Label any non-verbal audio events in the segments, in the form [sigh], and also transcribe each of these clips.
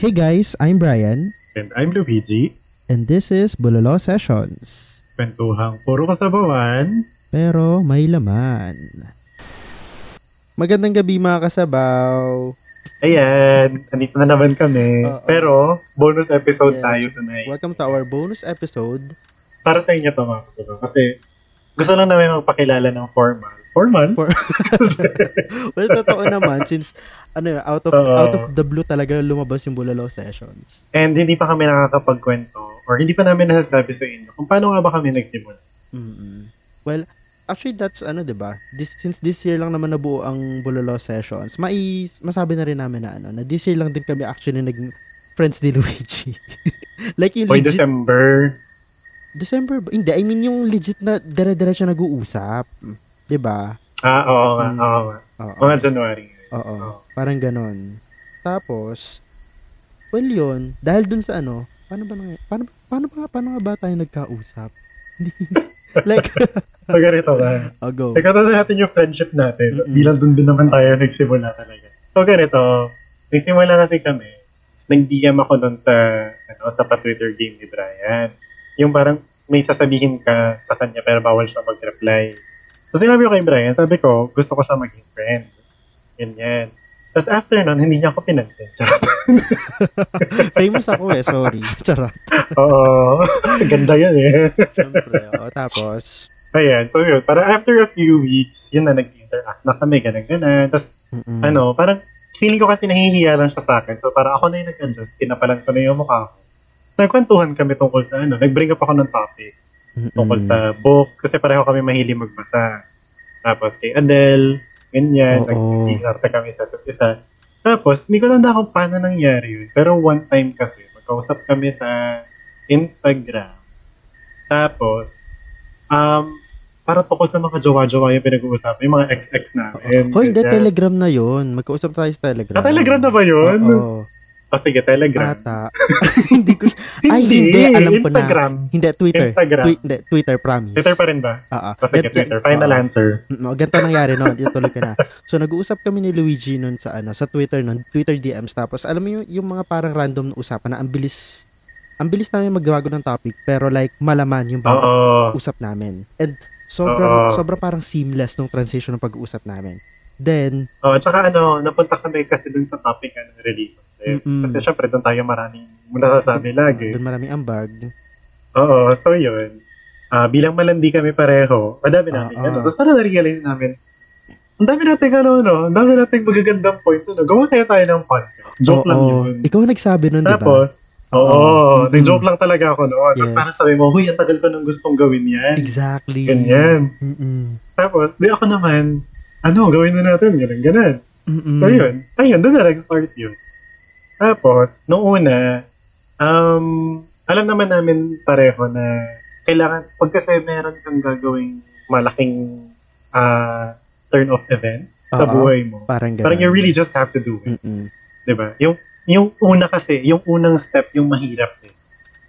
Hey guys, I'm Brian, And I'm Luigi. and this is Bulalo Sessions. Kwentuhang puro kasabawan. Pero may laman. Magandang gabi mga kasabaw. Ayan, andito na naman kami. Oo. Pero, bonus episode Yes. tayo tonight. Welcome to our bonus episode. Para sa inyo to mga kasabaw. Kasi, gusto lang namin magpakilala ng formal. Formal? For- [laughs] well, totoo naman since ano out of Oo. out of the blue talaga lumabas yung Bulalo Sessions. And hindi pa kami nakakapagkwento or hindi pa namin nasasabi sa inyo kung paano nga ba kami nagsimula. mm Well, actually that's ano 'di ba? This since this year lang naman nabuo ang Bulalo Sessions, mai masabi na rin namin na ano, na this year lang din kami actually naging friends ni Luigi. [laughs] like yung Hoy, legit December. December ba? Hindi, I mean yung legit na dire-diretso nag-uusap. 'Di ba? Ah, oo nga, Mm. oo nga. Oo. Mga January. Oo. Oo. Parang ganon. Tapos well yun, dahil dun sa ano, paano ba nangy- paano paano ba paano nga ba tayo nagkausap? [laughs] Like So, [laughs] ganito ba? oh, go. Teka na natin yung friendship natin. Mm-mm. Bilang dun din naman tayo nagsimula talaga. So, ganito. Nagsimula kasi kami. Nag-DM ako dun sa, ano, sa pa-Twitter game ni Brian. Yung parang may sasabihin ka sa kanya pero bawal siya mag-reply. So, sinabi ko kay Brian, sabi ko, gusto ko siya maging friend. Ganyan. Tapos after nun, hindi niya ako pinansin. [laughs] Charot. [laughs] Famous ako eh, sorry. [laughs] Charot. Oo. Ganda yan eh. Siyempre. Oh, tapos Ayan. So, yun. Parang after a few weeks, yun na nag-interact na kami, ganun-ganan. Tapos, mm-mm. ano, parang feeling ko kasi nahihiya lang siya sa akin. So parang ako na yung nag-adjust, kinapalan ko na yung mukha ko. Nagkwentuhan kami tungkol sa ano, nag-bring up ako ng topic Mm-mm. tungkol sa books kasi pareho kami mahilig magbasa. Tapos kay Adele, ganyan, Oo. nag-iinarte kami sa isa. Tapos, hindi ko tanda kung paano nangyari yun. Pero one time kasi, magkausap kami sa Instagram. Tapos, um, para tungkol sa mga jowa-jowa yung pinag-uusapan, yung mga ex-ex namin. Hoy, hindi. Telegram na yun. Magkausap tayo sa Telegram. Ah, Telegram na ba yun? Oo. O sige, Telegram. Ata. [laughs] hindi ko, ay, hindi, alam ko na. Instagram. hindi, Twitter. Instagram. Twi- hindi, Twitter, promise. Twitter pa rin ba? Oo. O sige, Gan- Twitter. Final oo. answer. No, ganito nangyari noon. Dito tuloy ka na. So, nag-uusap kami ni Luigi noon sa ano, sa Twitter noon, Twitter DMs. Tapos, alam mo yung, yung mga parang random na usapan na ang bilis, ang bilis namin maggawago ng topic, pero like, malaman yung bawat usap namin. And, sobrang, Oo. sobrang parang seamless nung transition ng pag-uusap namin. Then, Oh, tsaka ano, napunta kami kasi dun sa topic ano, relationships. Mm-mm. Kasi syempre dun tayo maraming nasasabi lagi. doon maraming ambag. Oo, so yun. Ah, bilang malandi kami pareho, madami namin Oo. ano. Tapos parang na-realize namin, ang dami natin ano, no? Ang dami natin magagandang point. Ano? Gawa kaya tayo ng podcast. Joke lang Oo. yun. Ikaw ang nagsabi nun, di ba? Tapos, oo, Oo. Mm-mm. nag-joke lang talaga ako noon. Tapos Yes. parang sabi mo, huy, ang tagal ko nang gustong gawin yan. Exactly. Ganyan. Mm-mm. Tapos, di ako naman, ano, gawin na natin, ganun, ganun. Mm-mm. So, yun. Ayun, doon na nag-start yun. Tapos, nung una, um, alam naman namin pareho na kailangan, pag kasi meron kang gagawing malaking ah turn off event sa Oo. buhay mo, Parang ganun. parang you really just have to do it. Mm-mm. 'di ba? Yung yung una kasi, yung unang step, yung mahirap eh.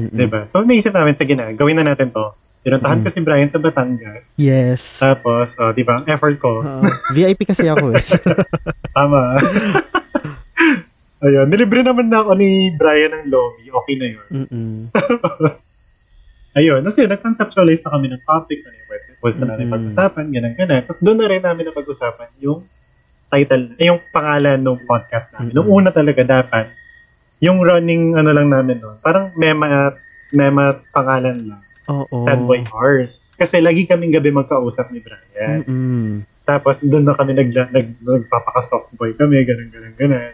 Mm-mm. 'di ba? So naisip namin sige na, gawin na natin 'to. Pinuntahan Mm. ko si Brian sa Batangas. Yes. Tapos, oh, 'di ba? Effort ko, Oo. VIP kasi ako eh. [laughs] tama. [laughs] Ayun, nilibre naman na ako ni Brian ng lobby. Okay na yun. Mm-mm. [laughs] Ayun, tapos yun, nag-conceptualize na kami ng topic na yung pwede gusto natin Mm-mm. pag-usapan, ganun, ganun. Tapos doon na rin namin na pag-usapan yung title, eh, yung pangalan ng podcast namin. Nung Mm-mm. una talaga dapat, yung running ano lang namin noon, parang mema at mema pangalan lang. Oo. Sad Boy Horse. Kasi lagi kaming gabi magkausap ni Brian. Mm-mm. Tapos doon na kami nag, nag, nagpapaka-soft boy kami, ganun, ganun, ganun.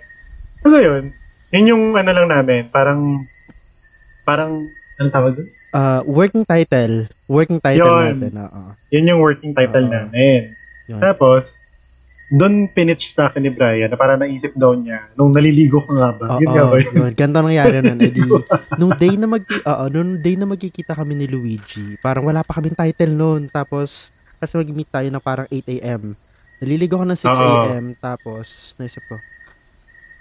Kasi yun, yun yung ano lang namin, parang, parang, anong tawag doon? Ah, working title. Working title Yun. natin. Oo. Yun yung working title Oo. namin. Yun. Tapos, doon pinitch sa akin ni Brian na parang naisip daw niya, nung naliligo ko nga ba? Oo, yun nga ba yun? yun. Ganito nangyari nun. [laughs] Edi, nung day na mag oo, nung day na magkikita kami ni Luigi, parang wala pa kaming title noon. Tapos kasi mag-meet tayo na parang 8 AM. Naliligo ko ng 6 Oo. AM tapos naisip ko,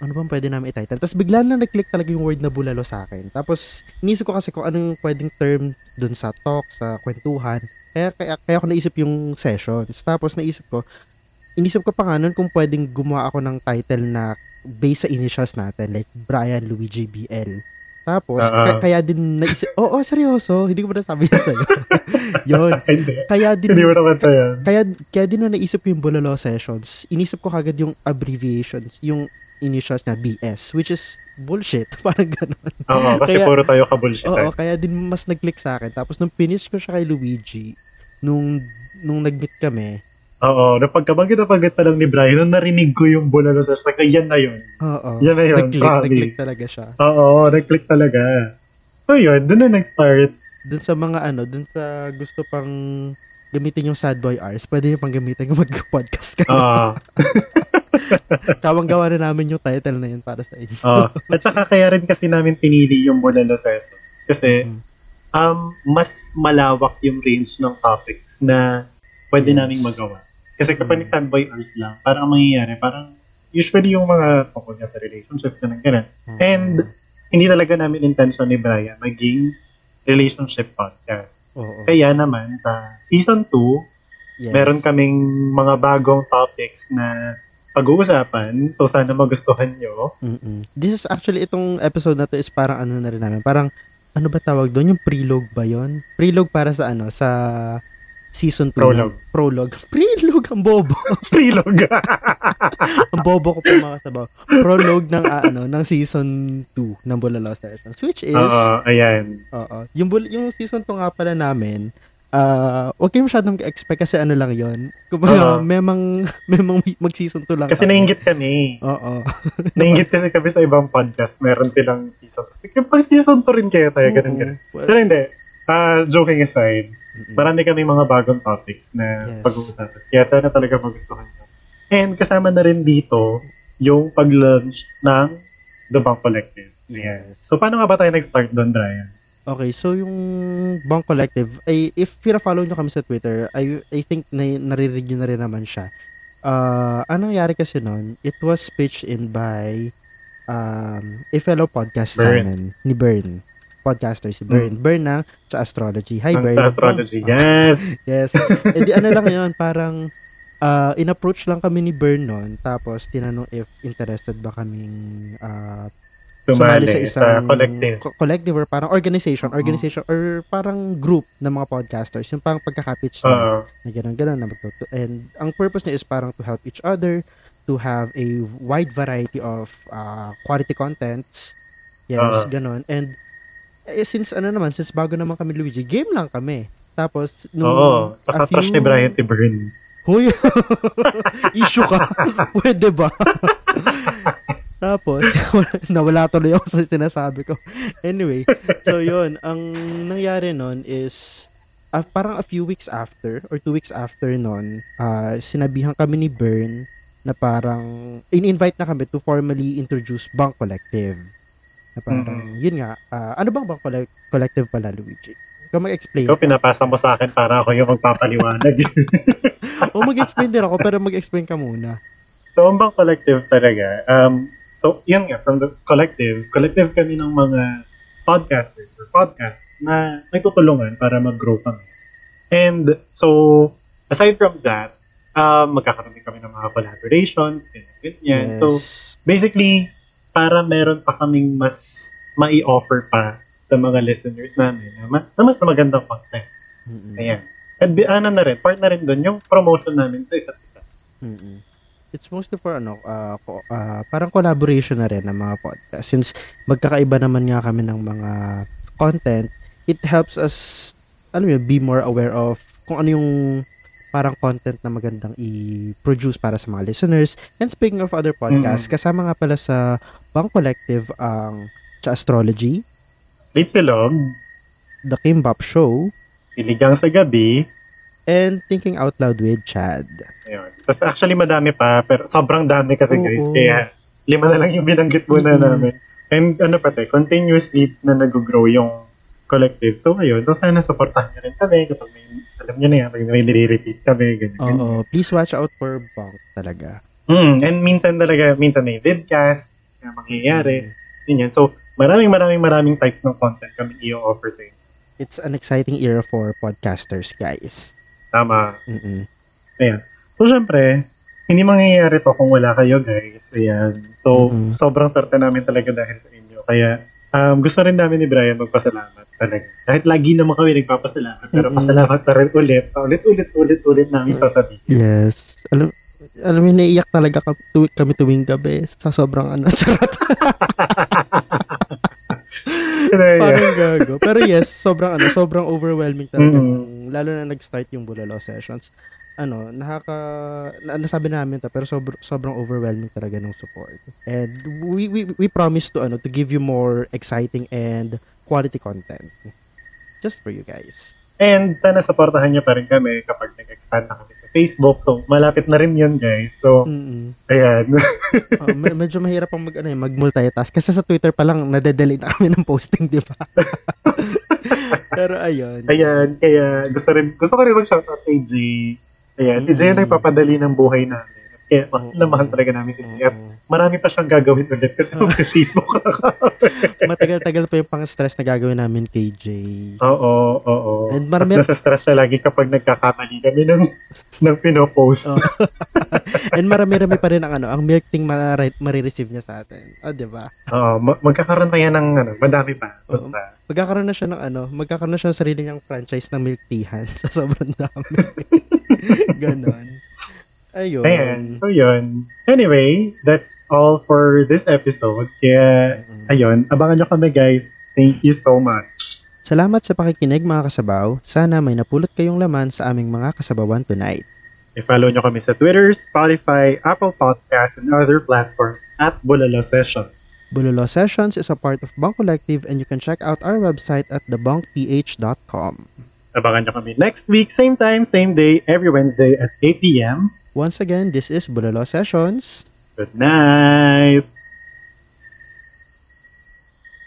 ano bang pwede namin i-title? Tapos bigla na nag-click talaga yung word na bulalo sa akin. Tapos inisip ko kasi kung anong pwedeng term dun sa talk, sa kwentuhan. Kaya, kaya, kaya ako naisip yung sessions. Tapos naisip ko, inisip ko pa nga nun kung pwedeng gumawa ako ng title na based sa initials natin, like Brian Luigi BL. Tapos, ka- kaya din naisip, oo, seryoso, hindi ko ba nasabi yun sa'yo? [laughs] yun. [laughs] Kaya din, Hindi mo naman to yan. kaya, kaya din nung naisip yung Bololo sessions, inisip ko kagad yung abbreviations, yung initials na BS, which is bullshit. [laughs] Parang gano'n. Oo, kasi Kaya- puro tayo kabullshit. Oo, kaya din mas nag-click sa akin. Tapos nung finish ko siya kay Luigi, nung nung nag-meet kami, Oo, napagkabanggit na pagkat pa lang ni Brian, nung narinig ko yung bulalo sa saka, yan na yun. oo, Yan na yun, nag-click, promise. nag-click talaga siya. Oo, nag-click talaga. So yun, doon na nag-start. Dun sa mga ano, dun sa gusto pang gamitin yung sad boy hours, pwede yung pang gamitin yung mag-podcast ka. Oo. [laughs] [laughs] Kawang gawa na namin yung title na yun para sa inyo. Oo. [laughs] At saka kaya rin kasi namin pinili yung bulalo session. Kasi Mm. um, mas malawak yung range ng topics na pwede Yes. naming magawa. Kasi kapag Mm. nag-fanboy hours lang, parang ang mangyayari, parang usually yung mga tungkol nga sa relationship, ganun, ganun. And hindi talaga namin intention ni Brian maging relationship podcast. Oo. Kaya naman sa season 2, Yes. meron kaming mga bagong topics na pag-uusapan. So sana magustuhan nyo. Mm-mm. This is actually, itong episode na to is parang ano na rin namin. Parang, ano ba tawag doon? Yung prelogue ba yon Prelogue para sa ano? Sa season 2. Prologue. Prologue. [laughs] Prelogue, ang bobo. [laughs] Prelogue. [laughs] ang bobo ko po mga kasabaw. Prologue ng ah, ano, ng season 2 ng Bulalo Sessions. Which is, Oo, ayan. oo. Yung, yung season 2 nga pala namin, ah, uh, okay masyadong expect kasi ano lang yon Kumbaga, Oo. memang, [laughs] memang mag-season 2 lang. Kasi kami. nainggit kami. Oo. [laughs] nainggit kasi kami sa ibang podcast. Meron silang season. Sige, pag season 2 rin kaya tayo, ganun, ganun. Oo. Pero hindi. Ah, joking aside, Mm-mm. marami kami mga bagong topics na Yes. pag-uusapan. Kaya sana talaga magustuhan nyo. And kasama na rin dito yung pag-launch ng The Bank Collective. Yes. So, paano nga ba tayo nag-start doon, Brian? Okay, so yung Bang Collective, ay, if pina-follow nyo kami sa Twitter, I, I think na, naririnig nyo na rin naman siya. Uh, anong nangyari kasi nun, it was pitched in by um, a fellow podcast Bern. namin, ni Bern. Podcaster si Bern. Bern ng sa Astrology. Hi, Bern. sa astrology. Yes! [laughs] Yes. E di ano lang yun, parang uh, in-approach lang kami ni Bern noon, tapos tinanong if interested ba kaming uh, Sumali, sa sa, isang collective. co- collective or parang organization, organization or parang group ng mga podcasters, yung parang pagkakapitch na, Oo. na gano'n-gano'n na magtuto. And ang purpose niya is parang to help each other, to have a wide variety of uh, quality contents. Yes, Oo. gano'n. And eh, since ano naman, since bago naman kami Luigi, game lang kami. Tapos, nung Oo. Tsaka a crush ni few- Brian si Bern. Hoy, [laughs] issue ka. [laughs] Pwede ba? Tapos, [laughs] nawala tuloy ako sa sinasabi ko. Anyway, so yun, ang nangyari nun is, ah, parang a few weeks after, or two weeks after nun, ah, sinabihan kami ni Bern na parang, in-invite na kami to formally introduce Bank Collective. Na parang, yun nga, ah, ano bang Bank Collec- Collective pala, Luigi? Ikaw mag-explain. Ikaw, pinapasa mo sa akin para ako yung magpapaliwanag. [laughs] o mag-explain din ako, pero mag-explain ka muna. so, ang bang collective talaga, um, so, yun nga, from the collective, collective kami ng mga podcasters or podcasts na nagtutulungan para mag-grow kami. And, so, aside from that, um, magkakaroon din kami ng mga collaborations, ganyan, ganyan. So, basically, para meron pa kaming mas mai-offer pa sa mga listeners namin na, ma- na mas na magandang content. Mm-mm. Ayan. At ano na rin, part na rin doon yung promotion namin sa isa't isa. Mm-mm. It's mostly for ano, ko- ah, parang collaboration na rin ng mga podcast. Since magkakaiba naman nga kami ng mga content, it helps us, alam mo be more aware of kung ano yung parang content na magandang i-produce para sa mga listeners. And speaking of other podcasts, kasama nga pala sa Bang Collective ang sa Astrology, Late Silog, The Kimbap Show, Siligang sa Gabi, and Thinking Out Loud with Chad. Ayun. Tapos actually madami pa, pero sobrang dami kasi Oo. guys. Kaya lima na lang yung binanggit muna Mm-mm. namin. And ano pa te, continuously na nag-grow yung collective. So ayun, so sana supportahan nyo rin kami kapag may, alam nyo na yan, pag may nire-repeat kami, ganyan. Oo, please watch out for Bang talaga. Mm, and minsan talaga, minsan may vidcast na mangyayari. Ganyan. So maraming maraming maraming types ng content kami i-offer sa inyo. It's an exciting era for podcasters, guys. Tama. Mm-mm. Ayan. So, syempre, hindi mangyayari to kung wala kayo, guys. Ayan. So, Mhm. sobrang swerte namin talaga dahil sa inyo. Kaya, um, gusto rin namin ni Brian magpasalamat talaga. Kahit lagi naman kami nagpapasalamat, pero pasalamat pa rin ulit. Ulit, ulit, ulit, ulit namin sasabihin. Yes. Alam, alam mo, naiiyak talaga kami, tuwi- kami tuwing gabi sa sobrang ano, [laughs] charot. Parang gago. Pero yes, sobrang ano, sobrang overwhelming talaga. Mhm. Lalo na nag-start yung Bulalo sessions. Ano, nakaka na, nasabi namin to pero sobr, sobrang overwhelming talaga ng support. And we, we we promise to ano to give you more exciting and quality content just for you guys. And sana supportahan nyo pa rin kami kapag nag-expand na kami sa Facebook. So, malapit na rin yun, guys. So, Mm. ayan. [laughs] Oh, me- medyo mahirap pang mag ano, eh, mag-multitask kasi sa Twitter pa lang nade-delete na kami ng posting, di ba? [laughs] pero ayun. ayan, kaya gusto rin, gusto ko rin mag-shoutout kay Jay. Ayan, si Jay ang Mm. nagpapadali ng buhay namin. Kaya mahal na mahal talaga namin si Jay. At Oo. Marami pa siyang gagawin ulit kasi [laughs] mag-Facebook na [laughs] kami. Matagal-tagal pa yung pang-stress na gagawin namin kay Jay. Oo, oo. And At marami, nasa stress siya lagi kapag nagkakamali kami ng, [laughs] ng pinopost. Oh. and marami-rami pa rin ang ano, ang milk tea mara- marireceive niya sa atin. O, di ba? Oo, ma- magkakaroon pa yan ng ano, madami pa. Basta. Magkakaroon na siya ng ano, magkakaroon na siya ng sarili niyang franchise ng milk teahan sa sobrang dami. Ganon. Ayun. Ayan, so yun. Anyway, that's all for this episode. Kaya, Mm. ayun, abangan nyo kami guys. Thank you so much. Salamat sa pakikinig mga kasabaw. Sana may napulot kayong laman sa aming mga kasabawan tonight. I-follow nyo kami sa Twitter, Spotify, Apple Podcasts, and other platforms at Bulalo Sessions. Bulolo Sessions is a part of Bunk Collective and you can check out our website at thebunkph.com. Abangan nyo kami next week, same time, same day, every Wednesday at 8 p.m. Once again, this is Bulolo Sessions. Good night!